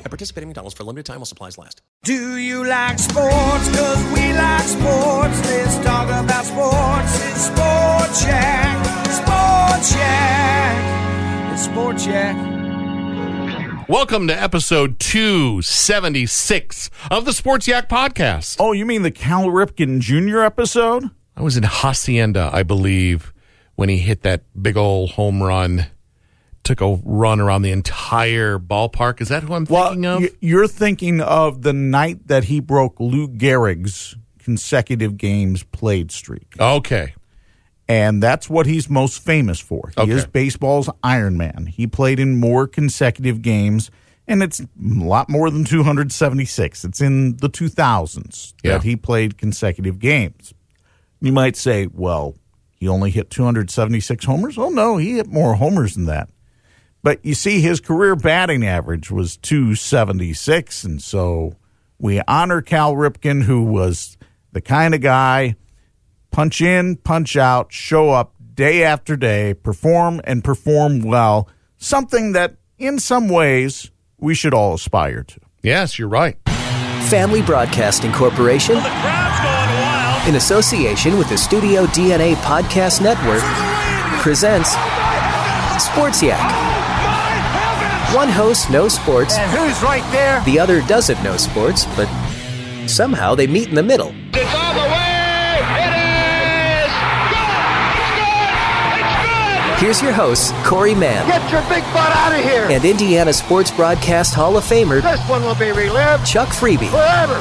At participating in McDonald's for a limited time while supplies last. Do you like sports? Cause we like sports. Let's talk about sports. It's Sports Check. Sport Check. It's Sport Check. Welcome to episode 276 of the Sports Yak podcast. Oh, you mean the Cal Ripken Jr. episode? I was in Hacienda, I believe, when he hit that big old home run. Took a run around the entire ballpark. Is that who I'm thinking of? you're thinking of the night that he broke Lou Gehrig's consecutive games played streak. okay. And that's what he's most famous for. He Okay. is baseball's Iron Man. He played in more consecutive games, and it's a lot more than 276. It's in the 2000s Yeah. that he played consecutive games. You might say, well, he only hit 276 homers? Oh, no, he hit more homers than that. But you see, his career batting average was 276. And so we honor Cal Ripken, who was the kind of guy punch in, punch out, show up day after day, perform and perform well. Something that, in some ways, we should all aspire to. Yes, you're right. Family Broadcasting Corporation, in association with the Studio DNA Podcast Network, presents Sports Yak. One host knows sports, And who's right there? the other doesn't know sports, but somehow they meet in the middle. It's on the way. It is good. It's good. It's good. Here's your host, Corey Mann Get your big butt out of here. and Indiana Sports Broadcast Hall of Famer this one will be relived Chuck Freeby. forever.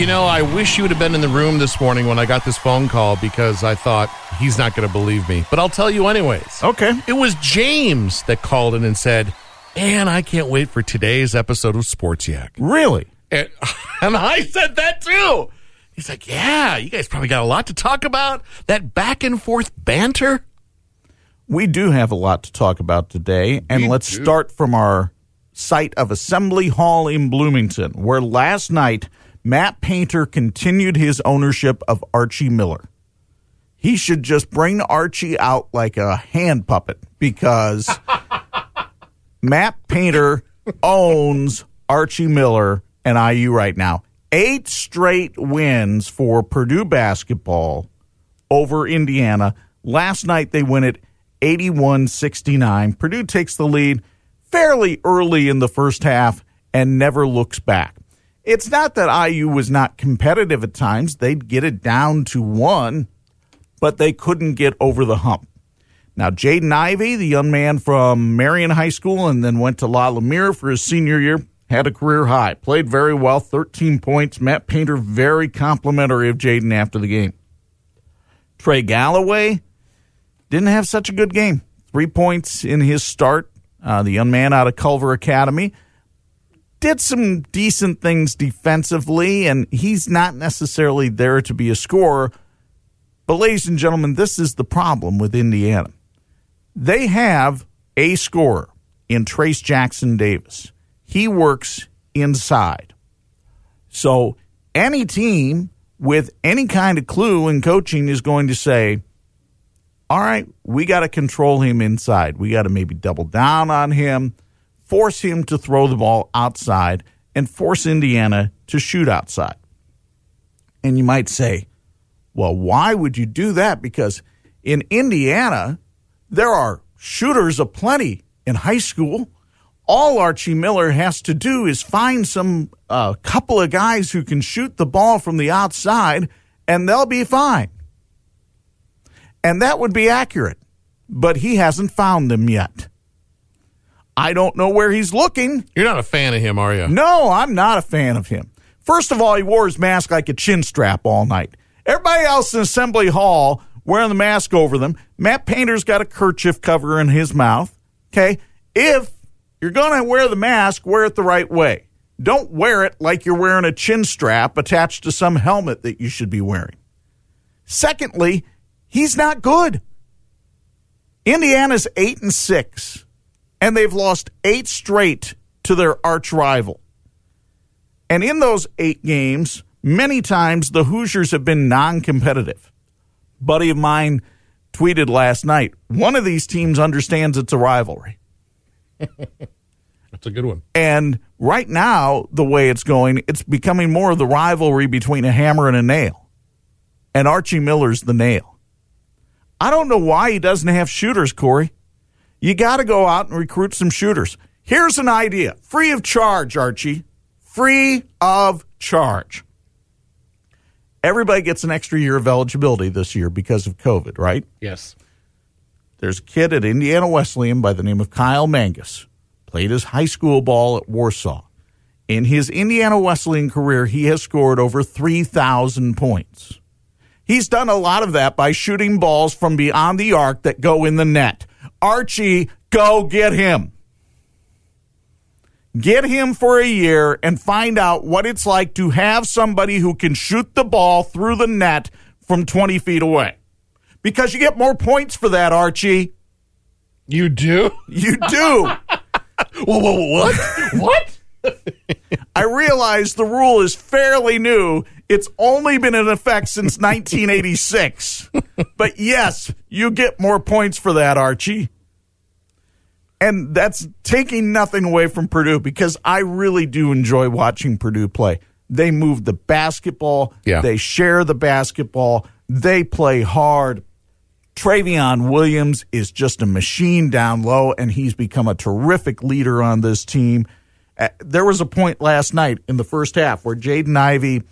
You know, I wish you would have been in the room this morning when I got this phone call because I thought he's not going to believe me. But I'll tell you anyways. Okay. It was James that called in and said, Man, I can't wait for today's episode of Sports Yak. Really? And, and I said that too. He's like, Yeah, you guys probably got a lot to talk about. That back and forth banter. We do have a lot to talk about today, and We let's do. start from our site of Assembly Hall in Bloomington, where last night Matt Painter continued his ownership of Archie Miller. He should just bring Archie out like a hand puppet because Matt Painter owns Archie Miller and IU right now. Eight straight wins for Purdue basketball over Indiana. Last night they win it 81 69. Purdue takes the lead fairly early in the first half and never looks back. It's not that IU was not competitive at times, they'd get it down to one, but they couldn't get over the hump. Now, Jaden Ivey, the young man from Marion High School and then went to La Lumiere for his senior year, had a career high, played very well, 13 points. Matt Painter, very complimentary of Jaden after the game. Trey Galloway didn't have such a good game. Three points in his start. Uh, the young man out of Culver Academy did some decent things defensively, and he's not necessarily there to be a scorer. But, ladies and gentlemen, this is the problem with Indiana. They have a scorer in Trayce Jackson Davis. He works inside. So any team with any kind of clue in coaching is going to say, all right, we got to control him inside. We got to maybe double down on him, force him to throw the ball outside, and force Indiana to shoot outside. And you might say, well, why would you do that? Because in Indiana, there are shooters aplenty in high school. All Archie Miller has to do is find some uh, couple of guys who can shoot the ball from the outside, and they'll be fine. And that would be accurate, but he hasn't found them yet. I don't know where he's looking. You're not a fan of him, are you? No, I'm not a fan of him. First of all, he wore his mask like a chin strap all night. Everybody else in Assembly Hall wearing the mask over them. Matt Painter's got a kerchief covering his mouth. Okay. If you're going to wear the mask, wear it the right way. Don't wear it like you're wearing a chin strap attached to some helmet that you should be wearing. Secondly, he's not good. Indiana's 8 and 6 and they've lost 8 straight to their arch rival. And in those 8 games, many times the Hoosiers have been non-competitive. Buddy of mine tweeted last night, one of these teams understands it's a rivalry. That's a good one. And right now, the way it's going, it's becoming more of the rivalry between a hammer and a nail. And Archie Miller's the nail. I don't know why he doesn't have shooters, Corey. You got to go out and recruit some shooters. Here's an idea free of charge, Archie. Free of charge. Everybody gets an extra year of eligibility this year because of COVID, right? Yes. There's a kid at Indiana Wesleyan by the name of Kyle Mangas. Played his high school ball at Warsaw. In his Indiana Wesleyan career, he has scored over 3,000 points. He's done a lot of that by shooting balls from beyond the arc that go in the net. Archie, go get him. Get him for a year and find out what it's like to have somebody who can shoot the ball through the net from 20 feet away. Because you get more points for that, Archie. You do? You do. whoa, whoa, what? what? I realize the rule is fairly new. It's only been in effect since 1986. but yes, you get more points for that, Archie. And that's taking nothing away from Purdue because I really do enjoy watching Purdue play. They move the basketball, Yeah. they share the basketball, they play hard. Trevion Williams is just a machine down low, and he's become a terrific leader on this team. Uh, there was a point last night in the first half where Jaden Ivey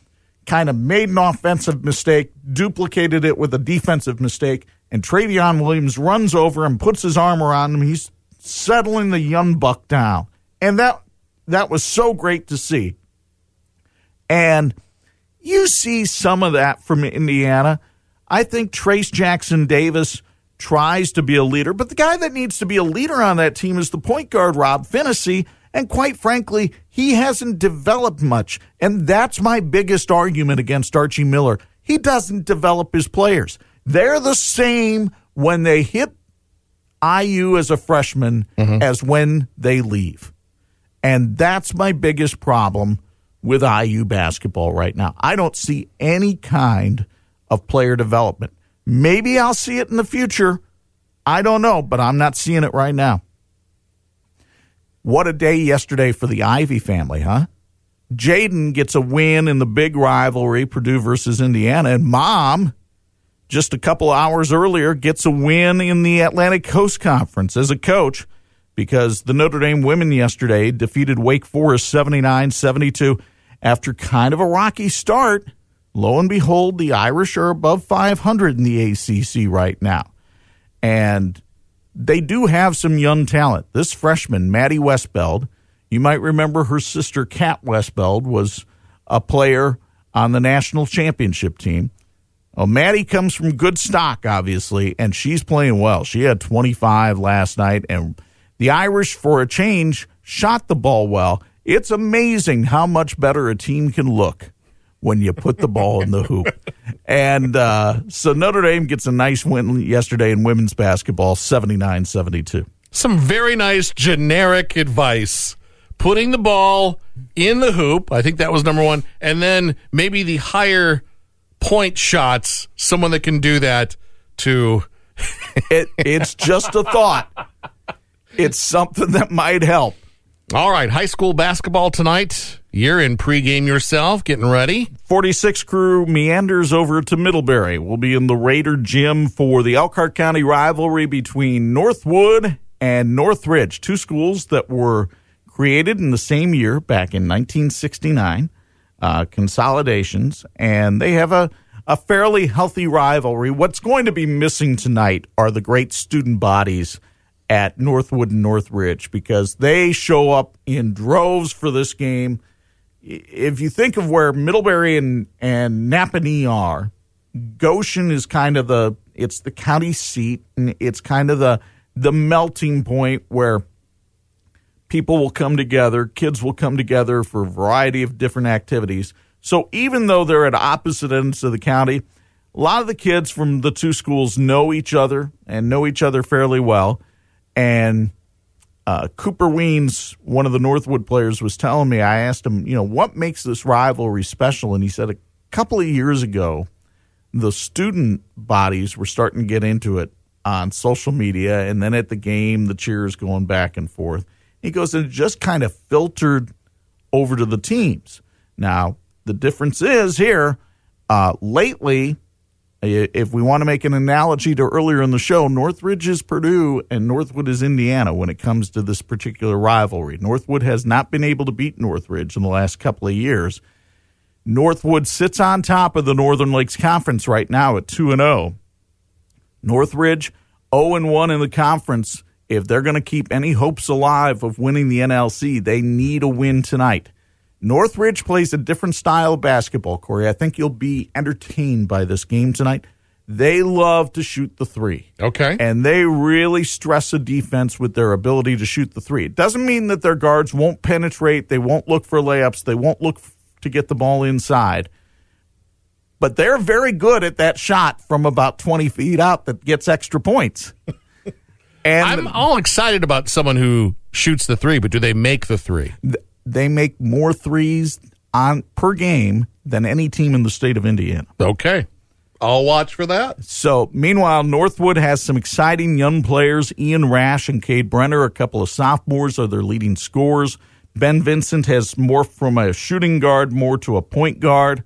kind of made an offensive mistake, duplicated it with a defensive mistake, and Trevion Williams runs over and puts his arm around him. He's settling the young buck down, and that that was so great to see. And you see some of that from Indiana. I think Trayce Jackson Davis tries to be a leader, but the guy that needs to be a leader on that team is the point guard, Rob Phinisee. And quite frankly, he hasn't developed much. And that's my biggest argument against Archie Miller. He doesn't develop his players. They're the same when they hit IU as a freshman mm-hmm. as when they leave. And that's my biggest problem with IU basketball right now. I don't see any kind of player development. Maybe I'll see it in the future. I don't know, but I'm not seeing it right now. What a day yesterday for the Ivey family, huh? Jaden gets a win in the big rivalry, Purdue versus Indiana, and mom, just a couple hours earlier, gets a win in the Atlantic Coast Conference as a coach because the Notre Dame women yesterday defeated Wake Forest 79 72 after kind of a rocky start. Lo and behold, the Irish are above 500 in the ACC right now. And they do have some young talent. This freshman, Maddie Westbeld, you might remember her sister, Kat Westbeld, was a player on the national championship team. Well, Maddie comes from good stock, obviously, and she's playing well. She had 25 last night, and the Irish, for a change, shot the ball well. It's amazing how much better a team can look when you put the ball in the hoop. And uh, so Notre Dame gets a nice win yesterday in women's basketball, 79 72. Some very nice generic advice putting the ball in the hoop. I think that was number one. And then maybe the higher point shots, someone that can do that to. It, it's just a thought. It's something that might help. All right, high school basketball tonight. You're in pregame yourself, getting ready. 46 crew meanders over to Middlebury. We'll be in the Raider gym for the Elkhart County rivalry between Northwood and Northridge, two schools that were created in the same year back in 1969, uh, consolidations, and they have a, a fairly healthy rivalry. What's going to be missing tonight are the great student bodies at Northwood and Northridge because they show up in droves for this game if you think of where Middlebury and, and Nappanee are, Goshen is kind of the it's the county seat and it's kind of the the melting point where people will come together, kids will come together for a variety of different activities. So even though they're at opposite ends of the county, a lot of the kids from the two schools know each other and know each other fairly well. And uh, Cooper Weens, one of the Northwood players, was telling me. I asked him, you know, what makes this rivalry special, and he said a couple of years ago, the student bodies were starting to get into it on social media, and then at the game, the cheers going back and forth. He goes, and it just kind of filtered over to the teams. Now, the difference is here, uh, lately, if we want to make an analogy to earlier in the show, Northridge is Purdue and Northwood is Indiana when it comes to this particular rivalry. Northwood has not been able to beat Northridge in the last couple of years. Northwood sits on top of the Northern Lakes Conference right now at 2 and 0. Northridge 0 and 1 in the conference. If they're going to keep any hopes alive of winning the NLC, they need a win tonight. Northridge plays a different style of basketball, Corey. I think you'll be entertained by this game tonight. They love to shoot the three. Okay. And they really stress a defense with their ability to shoot the three. It doesn't mean that their guards won't penetrate, they won't look for layups, they won't look to get the ball inside. But they're very good at that shot from about 20 feet out that gets extra points. and I'm all excited about someone who shoots the three, but do they make the three? They make more threes on per game than any team in the state of Indiana. Okay. I'll watch for that. So, meanwhile, Northwood has some exciting young players. Ian Rash and Cade Brenner, a couple of sophomores, are their leading scorers. Ben Vincent has morphed from a shooting guard more to a point guard.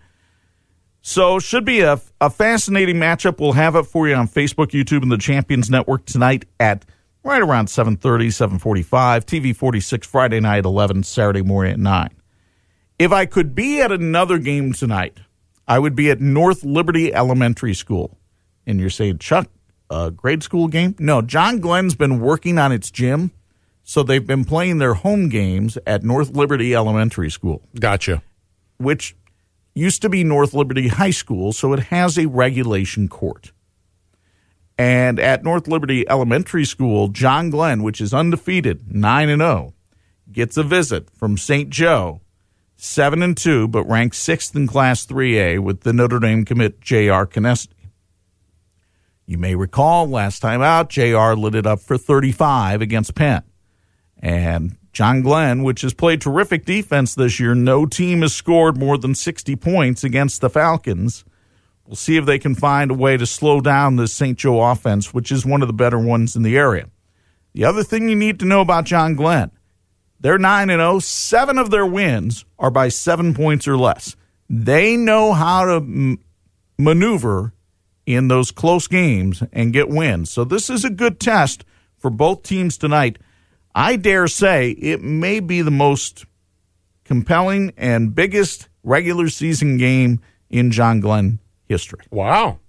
So, should be a, a fascinating matchup. We'll have it for you on Facebook, YouTube, and the Champions Network tonight at right around 7.30, 7.45, TV 46 Friday night, 11, Saturday morning at 9. If I could be at another game tonight, I would be at North Liberty Elementary School. And you're saying, Chuck, a grade school game? No, John Glenn's been working on its gym, so they've been playing their home games at North Liberty Elementary School. Gotcha. Which used to be North Liberty High School, so it has a regulation court. And at North Liberty Elementary School, John Glenn, which is undefeated, 9 and 0, gets a visit from St. Joe, 7 and 2, but ranked 6th in Class 3A with the Notre Dame commit J.R. Konieczny. You may recall last time out, J.R. lit it up for 35 against Penn. And John Glenn, which has played terrific defense this year, no team has scored more than 60 points against the Falcons. We'll see if they can find a way to slow down this St. Joe offense, which is one of the better ones in the area. The other thing you need to know about John Glenn, they're 9 and 0. Seven of their wins are by seven points or less. They know how to m- maneuver in those close games and get wins. So this is a good test for both teams tonight. I dare say it may be the most compelling and biggest regular season game in John Glenn history. Wow.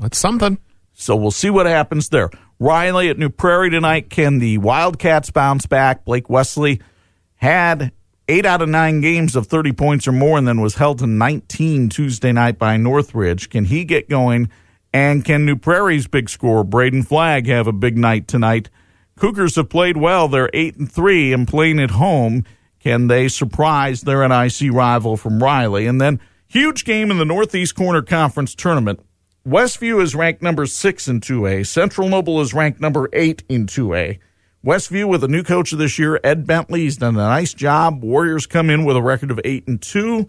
That's something. So we'll see what happens there. Riley at New Prairie tonight. Can the Wildcats bounce back? Blake Wesley had eight out of nine games of 30 points or more and then was held to 19 Tuesday night by Northridge. Can he get going? And can New Prairie's big scorer, Braden Flagg, have a big night tonight? Cougars have played well. They're 8 and 3 and playing at home. Can they surprise their NIC rival from Riley? And then Huge game in the Northeast Corner Conference tournament. Westview is ranked number six in 2A. Central Noble is ranked number eight in 2A. Westview with a new coach this year, Ed Bentley. He's done a nice job. Warriors come in with a record of eight and two.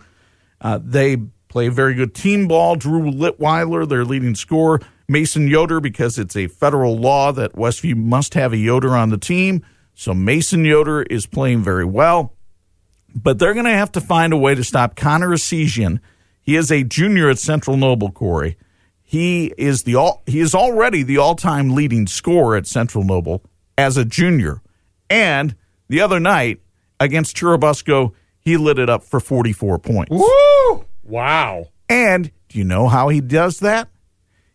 Uh, they play very good team ball. Drew Litweiler, their leading scorer. Mason Yoder, because it's a federal law that Westview must have a Yoder on the team. So Mason Yoder is playing very well. But they're going to have to find a way to stop Connor Essegian. He is a junior at Central Noble, Corey. He is the all, he is already the all-time leading scorer at Central Noble as a junior. And the other night against Churubusco, he lit it up for 44 points. Woo! Wow. And do you know how he does that?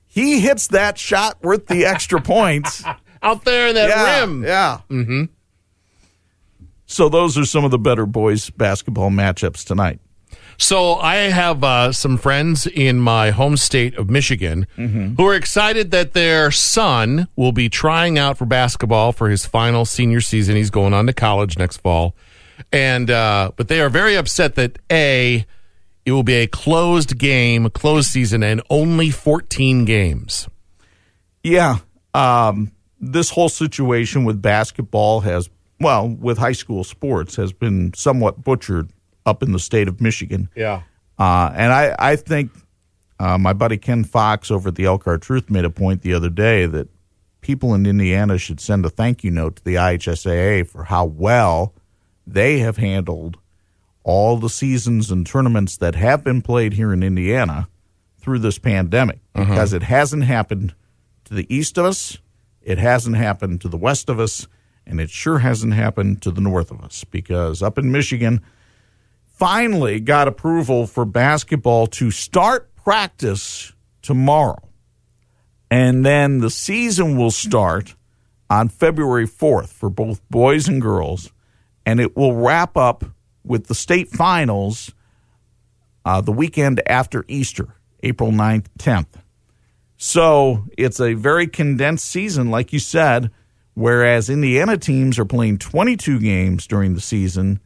He hits that shot worth the extra points Out there in that yeah, rim. Yeah. Mm-hmm. So those are some of the better boys basketball matchups tonight. So I have uh, some friends in my home state of Michigan Mm-hmm. who are excited that their son will be trying out for basketball for his final senior season. He's going on to college next fall, and uh, but they are very upset that a it will be a closed game, closed season, and only 14 games. Yeah. Um, this whole situation with basketball has, well, with high school sports, has been somewhat butchered up in the state of Michigan. Yeah. Uh, and I, I think uh, my buddy Ken Fox over at the Elkhart Truth made a point the other day that people in Indiana should send a thank you note to the IHSAA for how well they have handled all the seasons and tournaments that have been played here in Indiana through this pandemic uh-huh. because it hasn't happened to the east of us, it hasn't happened to the west of us, and it sure hasn't happened to the north of us because up in Michigan, finally got approval for basketball to start practice tomorrow. And then the season will start on February 4th for both boys and girls. And it will wrap up with the state finals uh, the weekend after Easter, April 9th, 10th. So it's a very condensed season, like you said, whereas Indiana teams are playing 22 games during the season.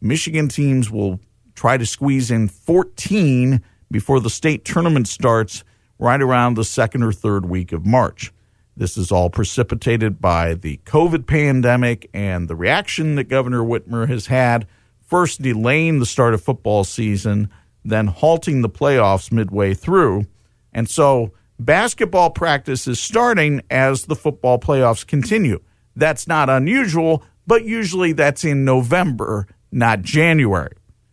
Michigan teams will try to squeeze in 14 before the state tournament starts right around the second or third week of March. This is all precipitated by the COVID pandemic and the reaction that Governor Whitmer has had, first delaying the start of football season, then halting the playoffs midway through. And so basketball practice is starting as the football playoffs continue. That's not unusual, but usually that's in November, not January,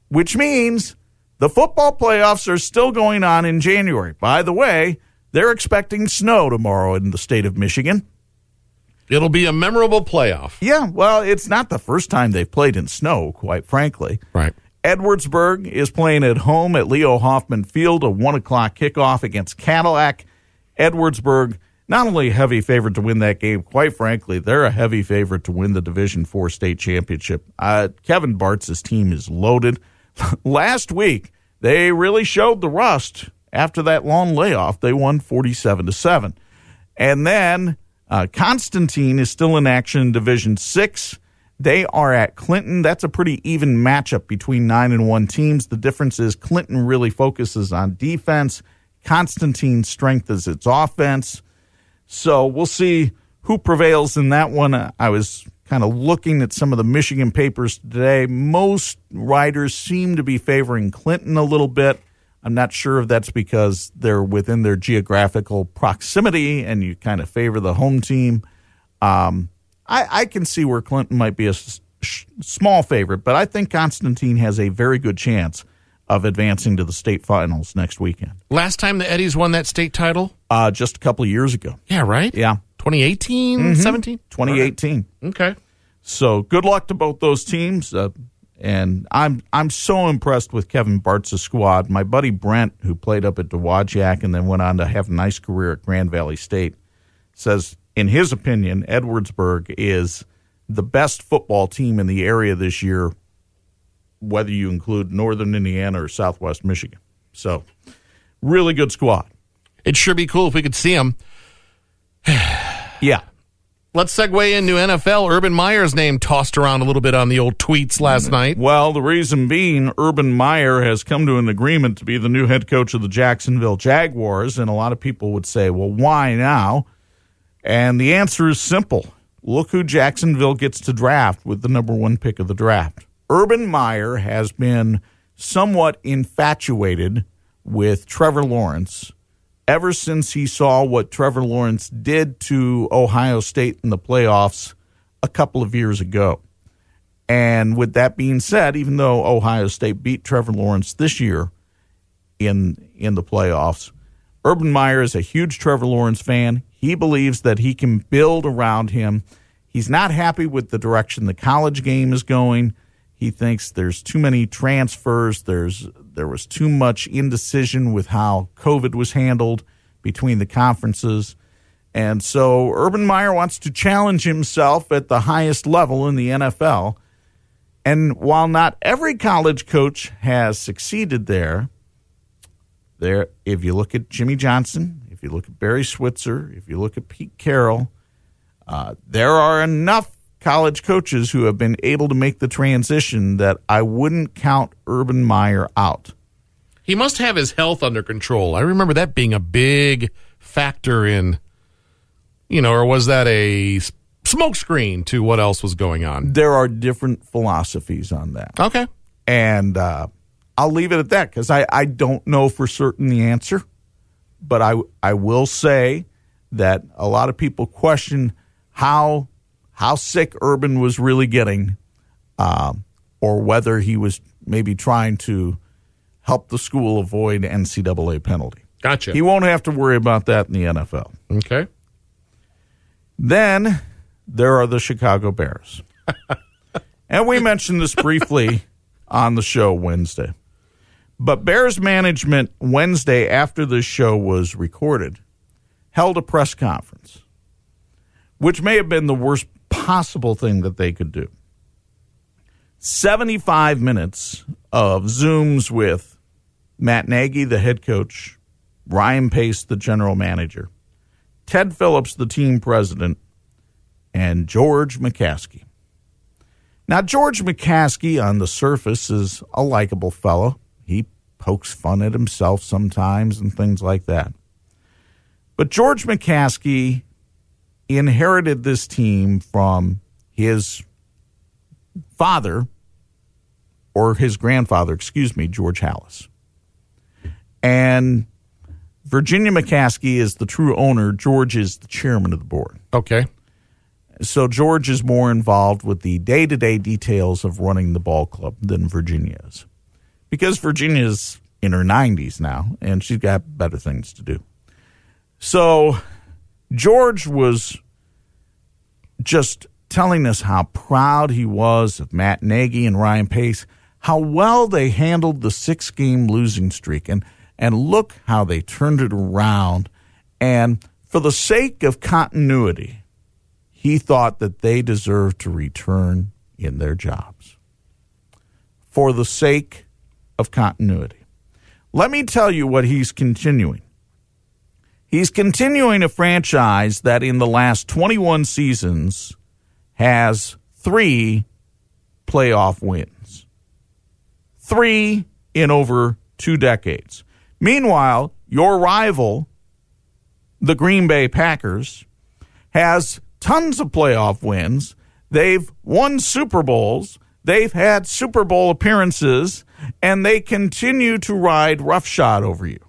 which means the football playoffs are still going on in January. By the way, they're expecting snow tomorrow in the state of Michigan. It'll be a memorable playoff. Yeah, well, it's not the first time they've played in snow, quite frankly. Right. Edwardsburg is playing at home at Leo Hoffman Field, a one o'clock kickoff against Cadillac. Edwardsburg, not only a heavy favorite to win that game, quite frankly, they're a heavy favorite to win the Division Four state championship. Uh, Kevin Bartz's team is loaded. Last week, they really showed the rust. After that long layoff, they won forty-seven to seven, and then uh, Constantine is still in action in Division Six. They are at Clinton. That's a pretty even matchup between nine and one teams. The difference is Clinton really focuses on defense. Constantine's strength is its offense. So we'll see who prevails in that one. I was kind of looking at some of the Michigan papers today. Most writers seem to be favoring Clinton a little bit. I'm not sure if that's because they're within their geographical proximity and you kind of favor the home team. Um, I, I can see where Clinton might be a s- small favorite, but I think Constantine has a very good chance of advancing to the state finals next weekend. Last time the Eddies won that state title? Uh, just a couple of years ago. Yeah, right? Yeah. 2018, 17? 2018. Okay. So good luck to both those teams. Uh, and I'm I'm so impressed with Kevin Bartz's squad. My buddy Brent, who played up at Dowagiac and then went on to have a nice career at Grand Valley State, says in his opinion, Edwardsburg is the best football team in the area this year, whether you include Northern Indiana or Southwest Michigan. So, really good squad. It'd sure be cool if we could see them. Yeah. Let's segue into NFL. Urban Meyer's name tossed around a little bit on the old tweets last mm. night. Well, the reason being, Urban Meyer has come to an agreement to be the new head coach of the Jacksonville Jaguars. And a lot of people would say, well, why now? And the answer is simple look who Jacksonville gets to draft with the number one pick of the draft. Urban Meyer has been somewhat infatuated with Trevor Lawrence ever since he saw what Trevor Lawrence did to Ohio State in the playoffs a couple of years ago. And with that being said, even though Ohio State beat Trevor Lawrence this year in in the playoffs, Urban Meyer is a huge Trevor Lawrence fan. He believes that he can build around him. He's not happy with the direction the college game is going. He thinks there's too many transfers. There's there was too much indecision with how COVID was handled between the conferences. And so Urban Meyer wants to challenge himself at the highest level in the NFL. And while not every college coach has succeeded there, there if you look at Jimmy Johnson, if you look at Barry Switzer, if you look at Pete Carroll, uh, there are enough college coaches who have been able to make the transition that I wouldn't count Urban Meyer out. He must have his health under control. I remember that being a big factor in, you know, or was that a smokescreen to what else was going on? There are different philosophies on that. Okay. And uh, I'll leave it at that because I, I don't know for certain the answer. But I, I will say that a lot of people question how how sick Urban was really getting, um, or whether he was maybe trying to help the school avoid NCAA penalty. Gotcha. He won't have to worry about that in the NFL. Okay. Then there are the Chicago Bears. and we mentioned this briefly on the show Wednesday. But Bears management Wednesday after the show was recorded held a press conference, which may have been the worst possible thing that they could do. 75 minutes of Zooms with Matt Nagy, the head coach, Ryan Pace, the general manager, Ted Phillips, the team president, and George McCaskey. Now, George McCaskey on the surface is a likable fellow. He pokes fun at himself sometimes and things like that. But George McCaskey inherited this team from his father, or his grandfather, excuse me, George Halas. And Virginia McCaskey is the true owner. George is the chairman of the board. Okay. So George is more involved with the day to day details of running the ball club than Virginia is. Because Virginia's in her 90s now and she's got better things to do. So George was just telling us how proud he was of Matt Nagy and Ryan Pace, how well they handled the six game losing streak, and, and look how they turned it around. And for the sake of continuity, he thought that they deserved to return in their jobs. For the sake of continuity. Let me tell you what he's continuing. He's continuing a franchise that in the last 21 seasons has three playoff wins. Three in over two decades. Meanwhile, your rival, the Green Bay Packers, has tons of playoff wins. They've won Super Bowls. They've had Super Bowl appearances, and they continue to ride roughshod over you.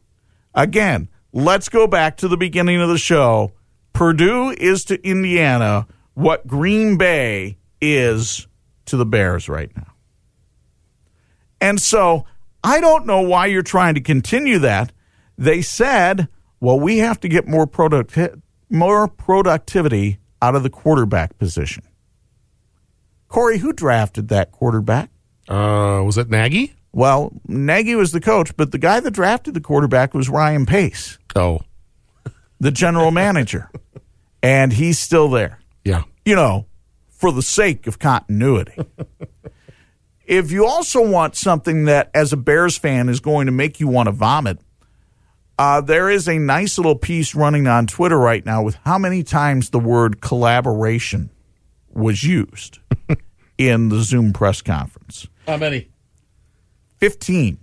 Again, let's go back to the beginning of the show. Purdue is to Indiana what Green Bay is to the Bears right now. And so I don't know why you're trying to continue that. They said, well, we have to get more product more productivity out of the quarterback position. Corey, who drafted that quarterback? Uh, was it Nagy? Well, Nagy was the coach, but the guy that drafted the quarterback was Ryan Pace. Oh. The general manager. and he's still there. Yeah. You know, for the sake of continuity. if you also want something that, as a Bears fan, is going to make you want to vomit, uh, there is a nice little piece running on Twitter right now with how many times the word collaboration was used in the Zoom press conference. How many? 15.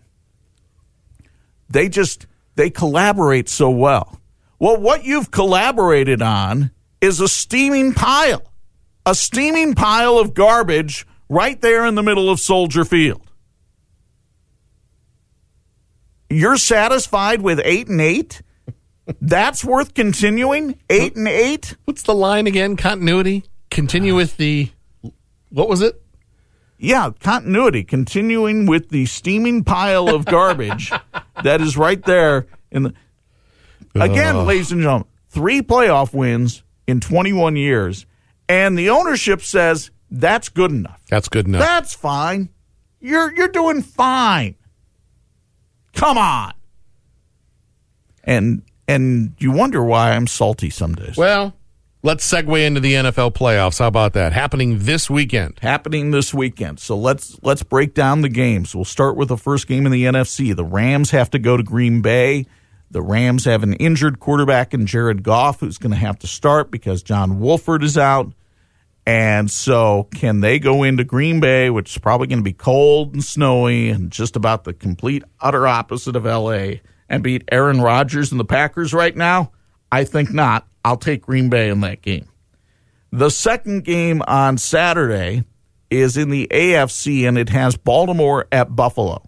They just they collaborate so well. Well, what you've collaborated on is a steaming pile. a steaming pile of garbage right there in the middle of Soldier Field. You're satisfied with eight and eight? That's worth continuing? Eight and eight? What's the line again? Continuity. Continue with the. What was it? Yeah, continuity. Continuing with the steaming pile of garbage that is right there in the. Again, ladies and gentlemen, three playoff wins in 21 years, and the ownership says that's good enough. That's good enough. That's fine. You're you're doing fine. Come on. And and you wonder why I'm salty some days. well, let's segue into the NFL playoffs. How about that? Happening this weekend. happening this weekend. So let's let's break down the games. We'll start with the first game in the NFC. The Rams have to go to Green Bay. The Rams have an injured quarterback in Jared Goff who's going to have to start because John Wolford is out. And so can they go into Green Bay, which is probably going to be cold and snowy and just about the complete utter opposite of LA and beat Aaron Rodgers and the Packers right now? I think not. I'll take Green Bay in that game. The second game on Saturday is in the AFC and it has Baltimore at Buffalo.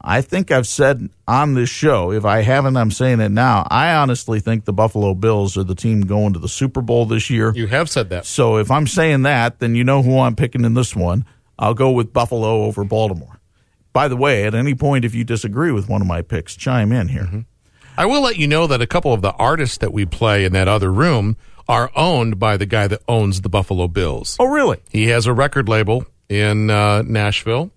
I think I've said on this show, if I haven't, I'm saying it now. I honestly think the Buffalo Bills are the team going to the Super Bowl this year. You have said that. So if I'm saying that, then you know who I'm picking in this one. I'll go with Buffalo over Baltimore. By the way, at any point, if you disagree with one of my picks, chime in here. Mm-hmm. I will let you know that a couple of the artists that we play in that other room are owned by the guy that owns the Buffalo Bills. Oh, really? He has a record label in uh, Nashville.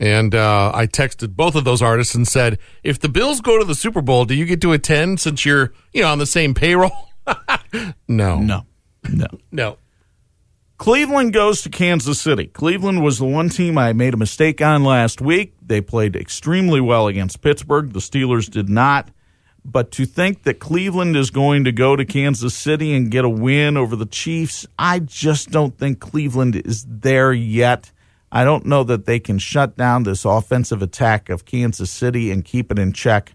And uh, I texted both of those artists and said, if the Bills go to the Super Bowl, do you get to attend since you're, you know, on the same payroll? no. No, no. No. Cleveland goes to Kansas City. Cleveland was the one team I made a mistake on last week. They played extremely well against Pittsburgh. The Steelers did not. But to think that Cleveland is going to go to Kansas City and get a win over the Chiefs, I just don't think Cleveland is there yet. I don't know that they can shut down this offensive attack of Kansas City and keep it in check.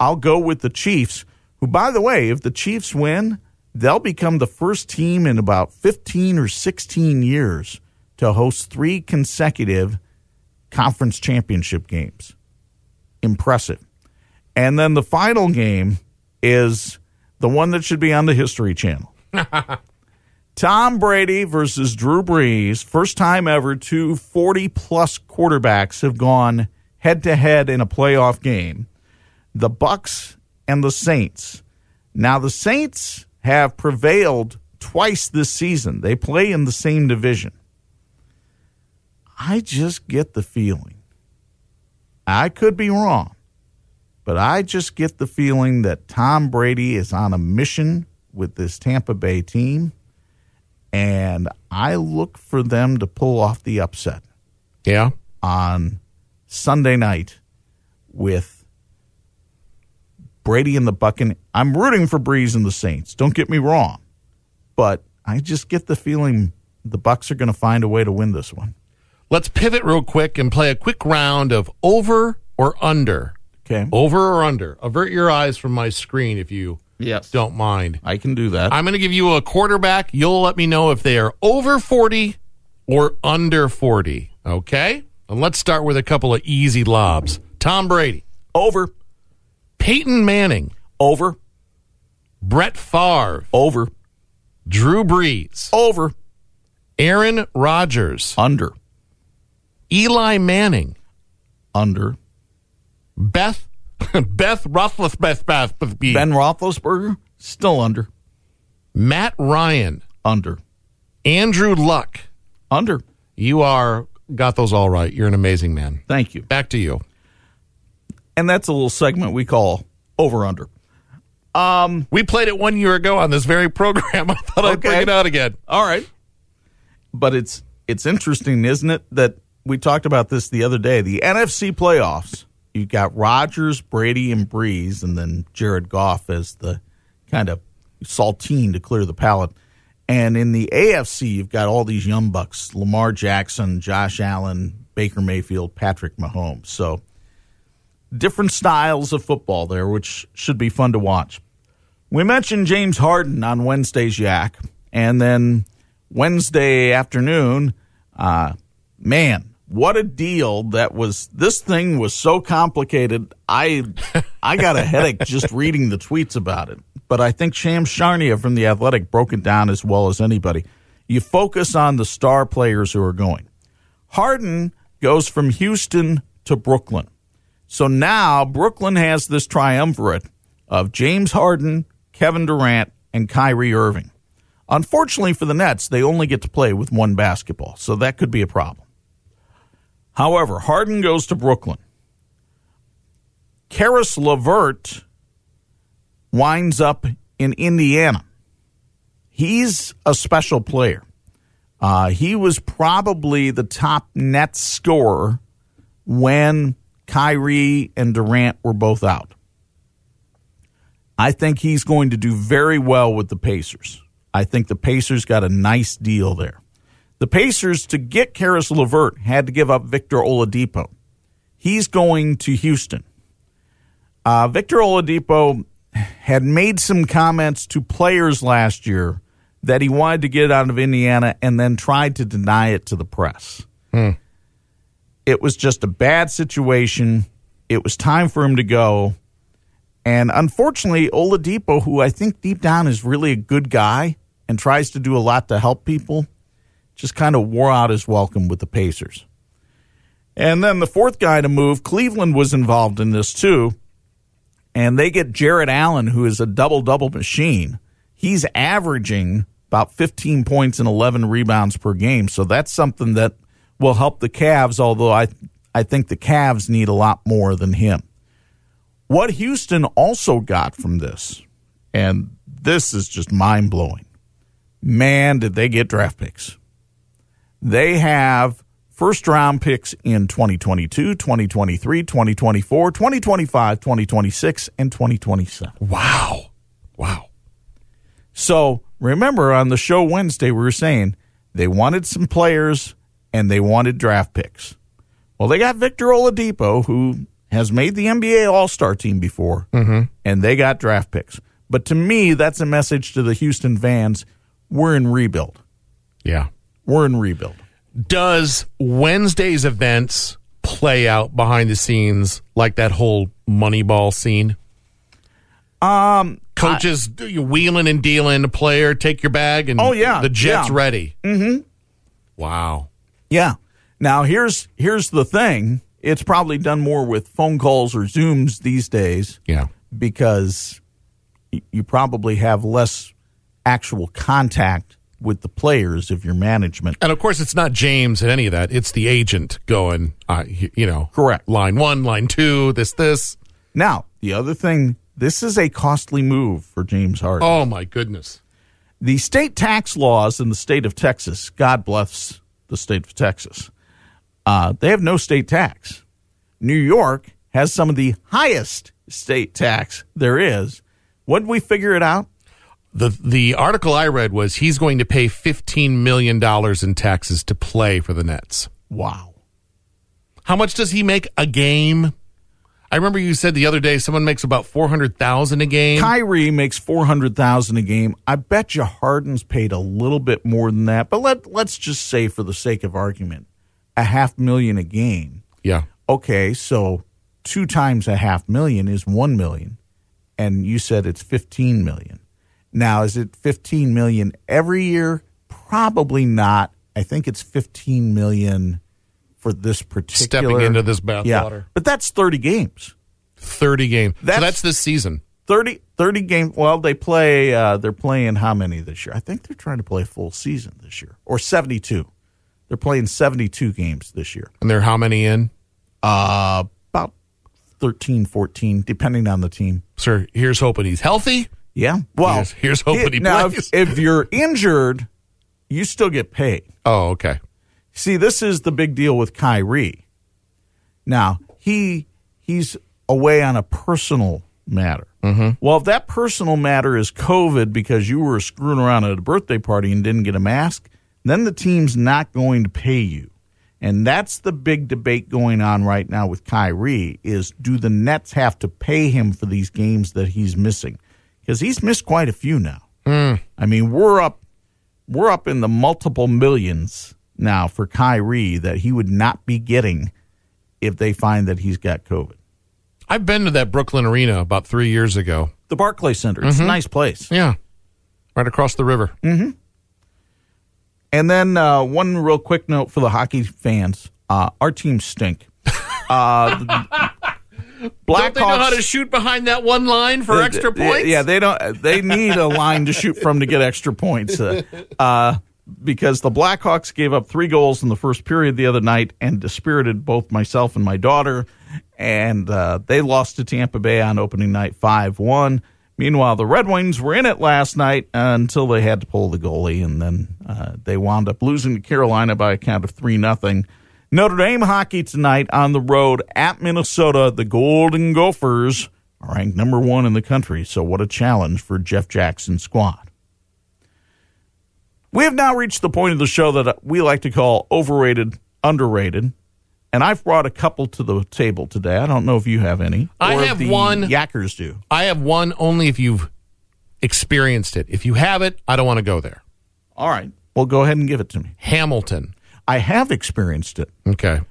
I'll go with the Chiefs, who, by the way, if the Chiefs win, they'll become the first team in about 15 or 16 years to host three consecutive conference championship games. Impressive. And then the final game is the one that should be on the History Channel. Tom Brady versus Drew Brees. First time ever two 40 plus quarterbacks have gone head to head in a playoff game. The Bucs and the Saints. Now the Saints have prevailed twice this season. They play in the same division. I just get the feeling. I could be wrong, but I just get the feeling that Tom Brady is on a mission with this Tampa Bay team, and I look for them to pull off the upset Yeah. on Sunday night with Brady and the Buccan. I'm rooting for Brees and the Saints. Don't get me wrong, but I just get the feeling the Bucs are going to find a way to win this one. Let's pivot real quick and play a quick round of over or under. Okay. Over or under. Avert your eyes from my screen if you Yes. don't mind. I can do that. I'm going to give you a quarterback. You'll let me know if they are over 40 or under 40. Okay? And let's start with a couple of easy lobs. Tom Brady, over, Peyton Manning, over, Brett Favre, over, Drew Brees, over, Aaron Rodgers, under, Eli Manning, under. Beth Beth Roethlisberger, Beth, Beth, Ben Roethlisberger, still under, Matt Ryan, under, Andrew Luck. under. You are got those all right. You're an amazing man. Thank you. Back to you. And that's a little segment we call over under. Um, we played it one year ago on this very program. I thought I'd bring it out again. All right. But it's it's interesting, isn't it, that we talked about this the other day. The NFC playoffs, you've got Rodgers, Brady, and Brees, and then Jared Goff as the kind of saltine to clear the palate. And in the AFC, you've got all these young bucks: Lamar Jackson, Josh Allen, Baker Mayfield, Patrick Mahomes. So different styles of football there, which should be fun to watch. We mentioned James Harden on Wednesday's Yak, and then Wednesday afternoon. Uh, man, what a deal that was. This thing was so complicated. I I got a headache just reading the tweets about it. But I think Shams Charania from The Athletic broke it down as well as anybody. You focus on the star players who are going. Harden goes from Houston to Brooklyn. So now Brooklyn has this triumvirate of James Harden, Kevin Durant, and Kyrie Irving. Unfortunately for the Nets, they only get to play with one basketball, so that could be a problem. However, Harden goes to Brooklyn. Caris LeVert winds up in Indiana. He's a special player. Uh, he was probably the top net scorer when Kyrie and Durant were both out. I think he's going to do very well with the Pacers. I think the Pacers got a nice deal there. The Pacers, to get Caris LeVert, had to give up Victor Oladipo. He's going to Houston. Uh, Victor Oladipo had made some comments to players last year that he wanted to get out of Indiana and then tried to deny it to the press. It was just a bad situation. It was time for him to go. And unfortunately, Oladipo, who I think deep down is really a good guy and tries to do a lot to help people, just kind of wore out his welcome with the Pacers. And then the fourth guy to move, Cleveland was involved in this too. And they get Jarrett Allen, who is a double double machine. He's averaging about 15 points and 11 rebounds per game. So that's something that will help the Cavs, although I, I think the Cavs need a lot more than him. What Houston also got from this, and this is just mind blowing, man, did they get draft picks. They have first round picks in 2022, 2023, 2024, 2025, 2026, and 2027. Wow. Wow. So remember on the show Wednesday, we were saying they wanted some players and they wanted draft picks. Well, they got Victor Oladipo, who has made the NBA All Star team before, mm-hmm. and they got draft picks. But to me, that's a message to the Houston fans we're in rebuild. Yeah. We're in rebuild. Does Wednesday's events play out behind the scenes like that whole Moneyball scene? Um, Coaches do you wheeling and dealing, a player, take your bag, and Oh, yeah. the jet's Yeah. ready. Mm-hmm. Wow. Yeah. Now here's here's the thing. It's probably done more with phone calls or Zooms these days Yeah. because you probably have less actual contact with the players of your management. And of course, it's not James and any of that. It's the agent going, uh, you know, Correct. Line one, line two, this, this. Now, the other thing, this is a costly move for James Harden. Oh my goodness. The state tax laws in the state of Texas, God bless the state of Texas, uh, they have no state tax. New York has some of the highest state tax there is. Did we figure it out? The the article I read was he's going to pay fifteen million dollars in taxes to play for the Nets. Wow. How much does he make a game? I remember you said the other day someone makes about four hundred thousand a game. Kyrie makes four hundred thousand a game. I bet you Harden's paid a little bit more than that. But let let's just say, for the sake of argument, a half million a game. yeah, Okay, so two times a half million is one million, and you said it's fifteen million. Now, is it fifteen million every year? Probably not. I think it's fifteen million for this particular stepping into this Yeah, bathwater. but that's thirty games. Thirty games. so That's- that's this season. 30, 30 games. Well, they play. Uh, they're playing how many this year? I think they're trying to play a full season this year, or seventy-two. They're playing seventy-two games this year. And they're how many in? Uh, about 13, 14, depending on the team. Sir, here's hoping he's healthy. Yeah. Well, Here's- here's hoping he now, plays. If, if you're injured, you still get paid. Oh, okay. See, this is the big deal with Kyrie. Now he he's away on a personal matter. Mm-hmm. Well, if that personal matter is COVID because you were screwing around at a birthday party and didn't get a mask, then the team's not going to pay you. And that's the big debate going on right now with Kyrie is do the Nets have to pay him for these games that he's missing? Because he's missed quite a few now. I mean, we're up we're up in the multiple millions now for Kyrie that he would not be getting if they find that he's got COVID. I've been to that Brooklyn arena about three years ago. The Barclays Center, it's a nice place. Yeah, right across the river. And then uh, one real quick note for the hockey fans: uh, our team stink. Uh, Don't they know how to shoot behind that one line for extra points? Yeah, they don't. They need a line to shoot from to get extra points. Uh, uh, because the Blackhawks gave up three goals in the first period the other night and dispirited both myself and my daughter, and uh, they lost to Tampa Bay on opening night five one. Meanwhile, the Red Wings were in it last night until they had to pull the goalie, and then uh, they wound up losing to Carolina by a count of three nothing. Notre Dame hockey tonight on the road at Minnesota. The Golden Gophers are ranked number one in the country, so what a challenge for Jeff Jackson's squad. We have now reached the point of the show that we like to call overrated, underrated, and I've brought a couple to the table today. I don't know if you have any. I have the one. Yackers do. I have one only if you've experienced it. If you have it, I don't want to go there. All right. Well, go ahead and give it to me. Hamilton. I have experienced it. Okay.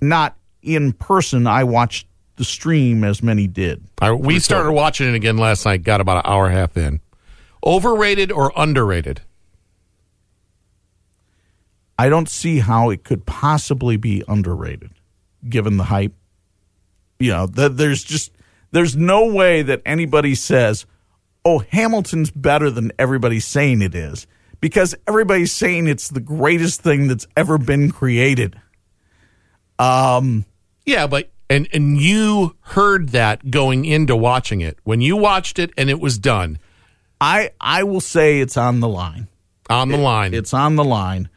Not in person. I watched the stream as many did. I, we started watching it again last night, got about an hour and a half in. Overrated or underrated? I don't see how it could possibly be underrated, given the hype. You know, th- there's just there's no way that anybody says, "Oh, Hamilton's better than everybody's saying it is," because everybody's saying it's the greatest thing that's ever been created. Yeah, but and and you heard that going into watching it. When you watched it and it was done I I will say it's on the line. on the line. It's on the line.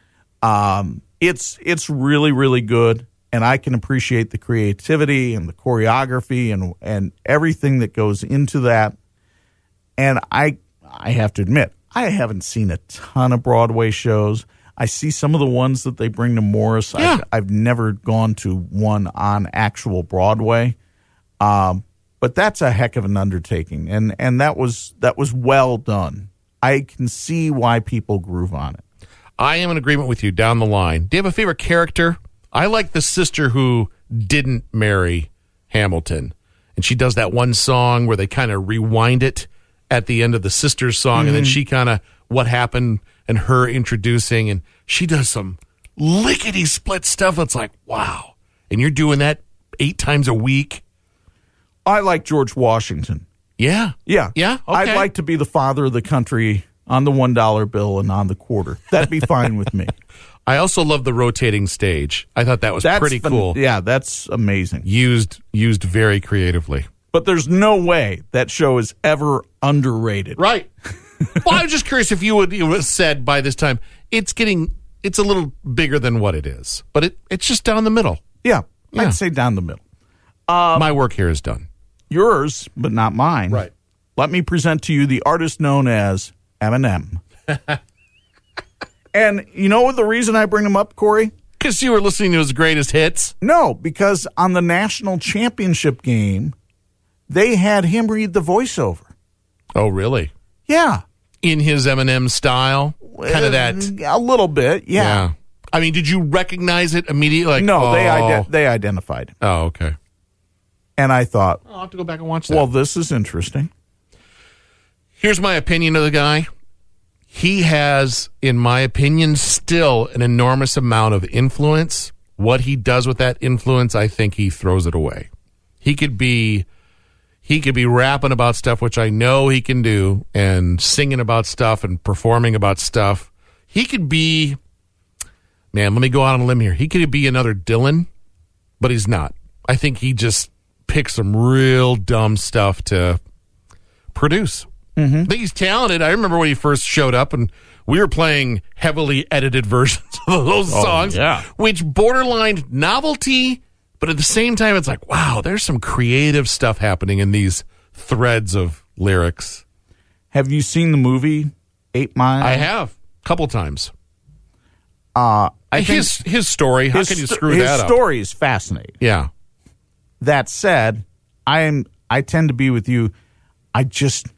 Um, it's it's really really good, and I can appreciate the creativity and the choreography and and everything that goes into that. And I I have to admit, I haven't seen a ton of Broadway shows. I see some of the ones that they bring to Morris. Yeah. I've, I've never gone to one on actual Broadway. Um, but that's a heck of an undertaking, and and that was that was well done. I can see why people groove on it. I am in agreement with you down the line. Do you have a favorite character? I like the sister who didn't marry Hamilton. And she does that one song where they kind of rewind it at the end of the sister's song. And then mm-hmm. she kind of, what happened and her introducing. And she does some lickety split stuff that's like, wow. And you're doing that eight times a week. I like George Washington. Yeah. Yeah, Yeah, I'd like to be the father of the country on the one dollar bill and on the quarter. That'd be fine with me. I also love the rotating stage. I thought that was That's pretty cool. Yeah, that's amazing. Used used very creatively. But there's no way that show is ever underrated. Right. well, I'm just curious if you would you would have said by this time it's getting it's a little bigger than what it is, but it it's just down the middle. Yeah, Yeah. I'd say down the middle. Um, My work here is done. Yours, but not mine. Right. Let me present to you the artist known as Eminem. and you know the reason I bring him up, Corey? Because you were listening to his greatest hits. No, because on the national championship game, they had him read the voiceover. Oh, really? Yeah. In his Eminem style, kind of uh, that. A little bit, yeah. I mean, did you recognize it immediately? Like, No, they oh. ide- they identified him. Oh, okay. And I thought, I'll have to go back and watch that. well, this is interesting. Here's my opinion of the guy. He has, in my opinion, still an enormous amount of influence. What he does with that influence, I think he throws it away. He could be he could be rapping about stuff which I know he can do and singing about stuff and performing about stuff. He could be man, let me go out on a limb here. He could be another Dylan, but he's not. I think he just picks some real dumb stuff to produce. Mm-hmm. I think he's talented. I remember when he first showed up and we were playing heavily edited versions of those oh, songs, yeah. which borderline novelty, but at the same time, it's like, wow, there's some creative stuff happening in these threads of lyrics. Have you seen the movie Eight Mile? I have a couple times. Uh, I his his story. How his can you screw his that up? His story is fascinating. Yeah, That said, I am I tend to be with you. I just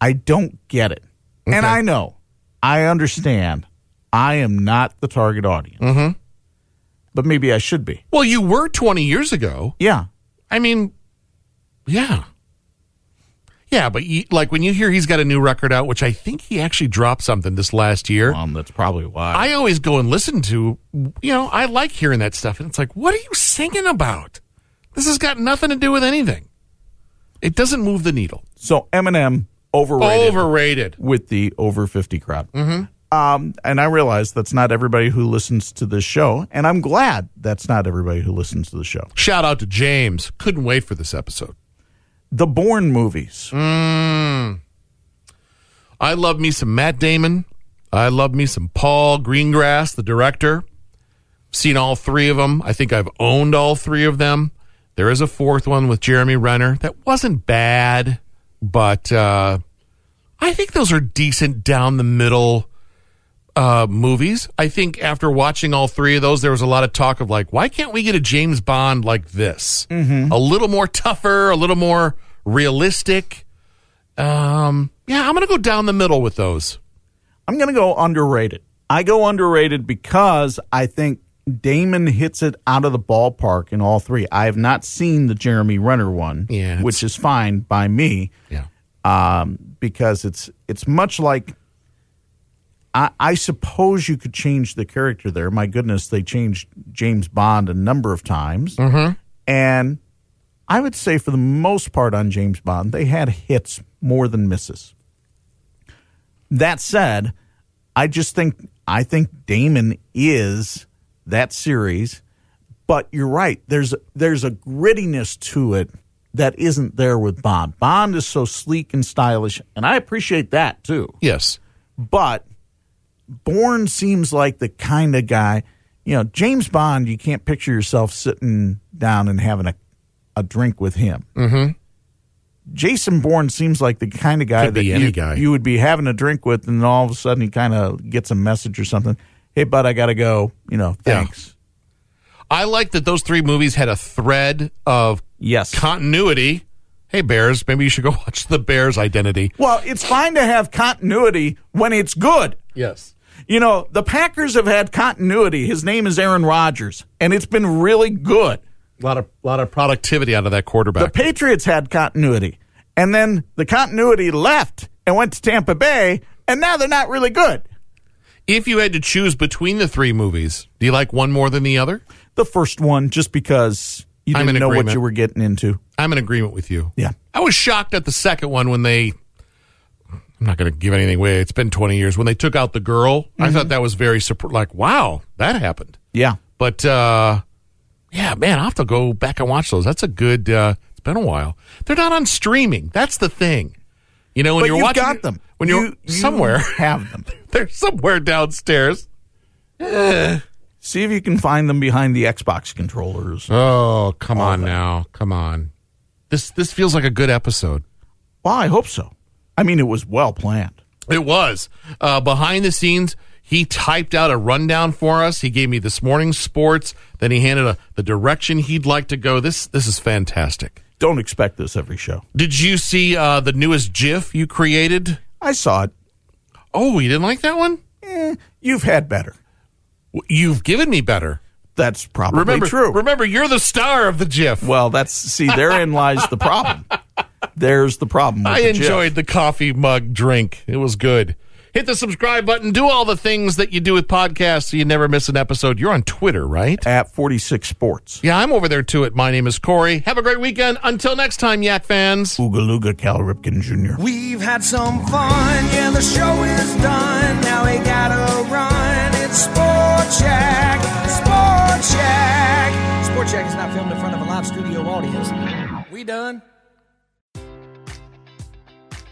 I don't get it. And I know I understand I am not the target audience. Mm-hmm. But maybe I should be. Well, you were 20 years ago. Yeah. I mean, yeah. Yeah, but you, like when you hear he's got a new record out, which I think he actually dropped something this last year. Um, that's probably why. I always go and listen to, you know, I like hearing that stuff. And it's like, what are you singing about? This has got nothing to do with anything. It doesn't move the needle. so Eminem overrated Overrated. with the over 50 crowd. Mm-hmm. Um, and I realize that's not everybody who listens to this show. And I'm glad that's not everybody who listens to the show. Shout out to James. Couldn't wait for this episode. The Bourne movies. Mm. I love me some Matt Damon. I love me some Paul Greengrass, the director. Seen all three of them. I think I've owned all three of them. There is a fourth one with Jeremy Renner that wasn't bad, but uh, I think those are decent down the middle uh, movies. I think after watching all three of those, there was a lot of talk of like, why can't we get a James Bond like this? A little more tougher, a little more realistic. Um, yeah, I'm going to go down the middle with those. I'm going to go underrated. I go underrated because I think Damon hits it out of the ballpark in all three. I have not seen the Jeremy Renner one, Yeah, which is fine by me Yeah. um, because it's it's much like I, I suppose you could change the character there. My goodness, they changed James Bond a number of times, mm-hmm. and I would say for the most part on James Bond, they had hits more than misses. That said, I just think I think Damon is that series, but you're right. There's there's a grittiness to it that isn't there with Bond. Bond is so sleek and stylish, and I appreciate that too. Yes. But Bourne seems like the kind of guy, you know, James Bond. You can't picture yourself sitting down and having a a drink with him. Mm-hmm. Jason Bourne seems like the kind of guy Could that any you, guy. you would be having a drink with, and then all of a sudden he kind of gets a message or something. Hey, bud, I got to go. You know, Yeah. thanks. I like that those three movies had a thread of Yes. continuity. Hey, Bears, maybe you should go watch the Bears identity. well, it's fine to have continuity when it's good. Yes. You know, the Packers have had continuity. His name is Aaron Rodgers, and it's been really good. A lot of lot of productivity out of that quarterback. The Patriots had continuity, and then the continuity left and went to Tampa Bay, and now they're not really good. if you had to choose between the three movies, do you like one more than the other? The first one, just because you didn't know what you were getting into. I'm in agreement with you. Yeah. I was shocked at the second one when they. I'm not going to give anything away. It's been 20 years when they took out the girl. I thought that was very like wow that happened. Yeah. But uh, yeah, man, I have to go back and watch those. That's a good. Uh, it's been a while. They're not on streaming. That's the thing. You know when But you're watching got them. when you're You- you somewhere. have them. they're somewhere downstairs. See if you can find them behind the Xbox controllers. Oh, come on now, come on. This this feels like a good episode. Well, I hope so. I mean, it was well planned. It was uh, behind the scenes. He typed out a rundown for us. He gave me this morning's sports. Then he handed a, the direction he'd like to go. This this is fantastic. Don't expect this every show. Did you see uh, the newest GIF you created? I saw it. Oh, you didn't like that one? Eh, you've had better. You've given me better. That's probably Remember, true. remember, you're the star of the GIF. Well, that's see, therein lies the problem. There's the problem. With I the GIF. enjoyed the coffee mug drink. It was good. Hit the subscribe button. Do all the things that you do with podcasts so you never miss an episode. You're on Twitter, right? at 46 Sports. Yeah, I'm over there too. It. My name is Corey. Have a great weekend. Until next time, Yak fans. Ooga Looga Cal Ripken Jr. We've had some fun, yeah, the show is done. Now we gotta run. It's Sport Check, Sport Check. Sport Check is not filmed in front of a live studio audience. We done.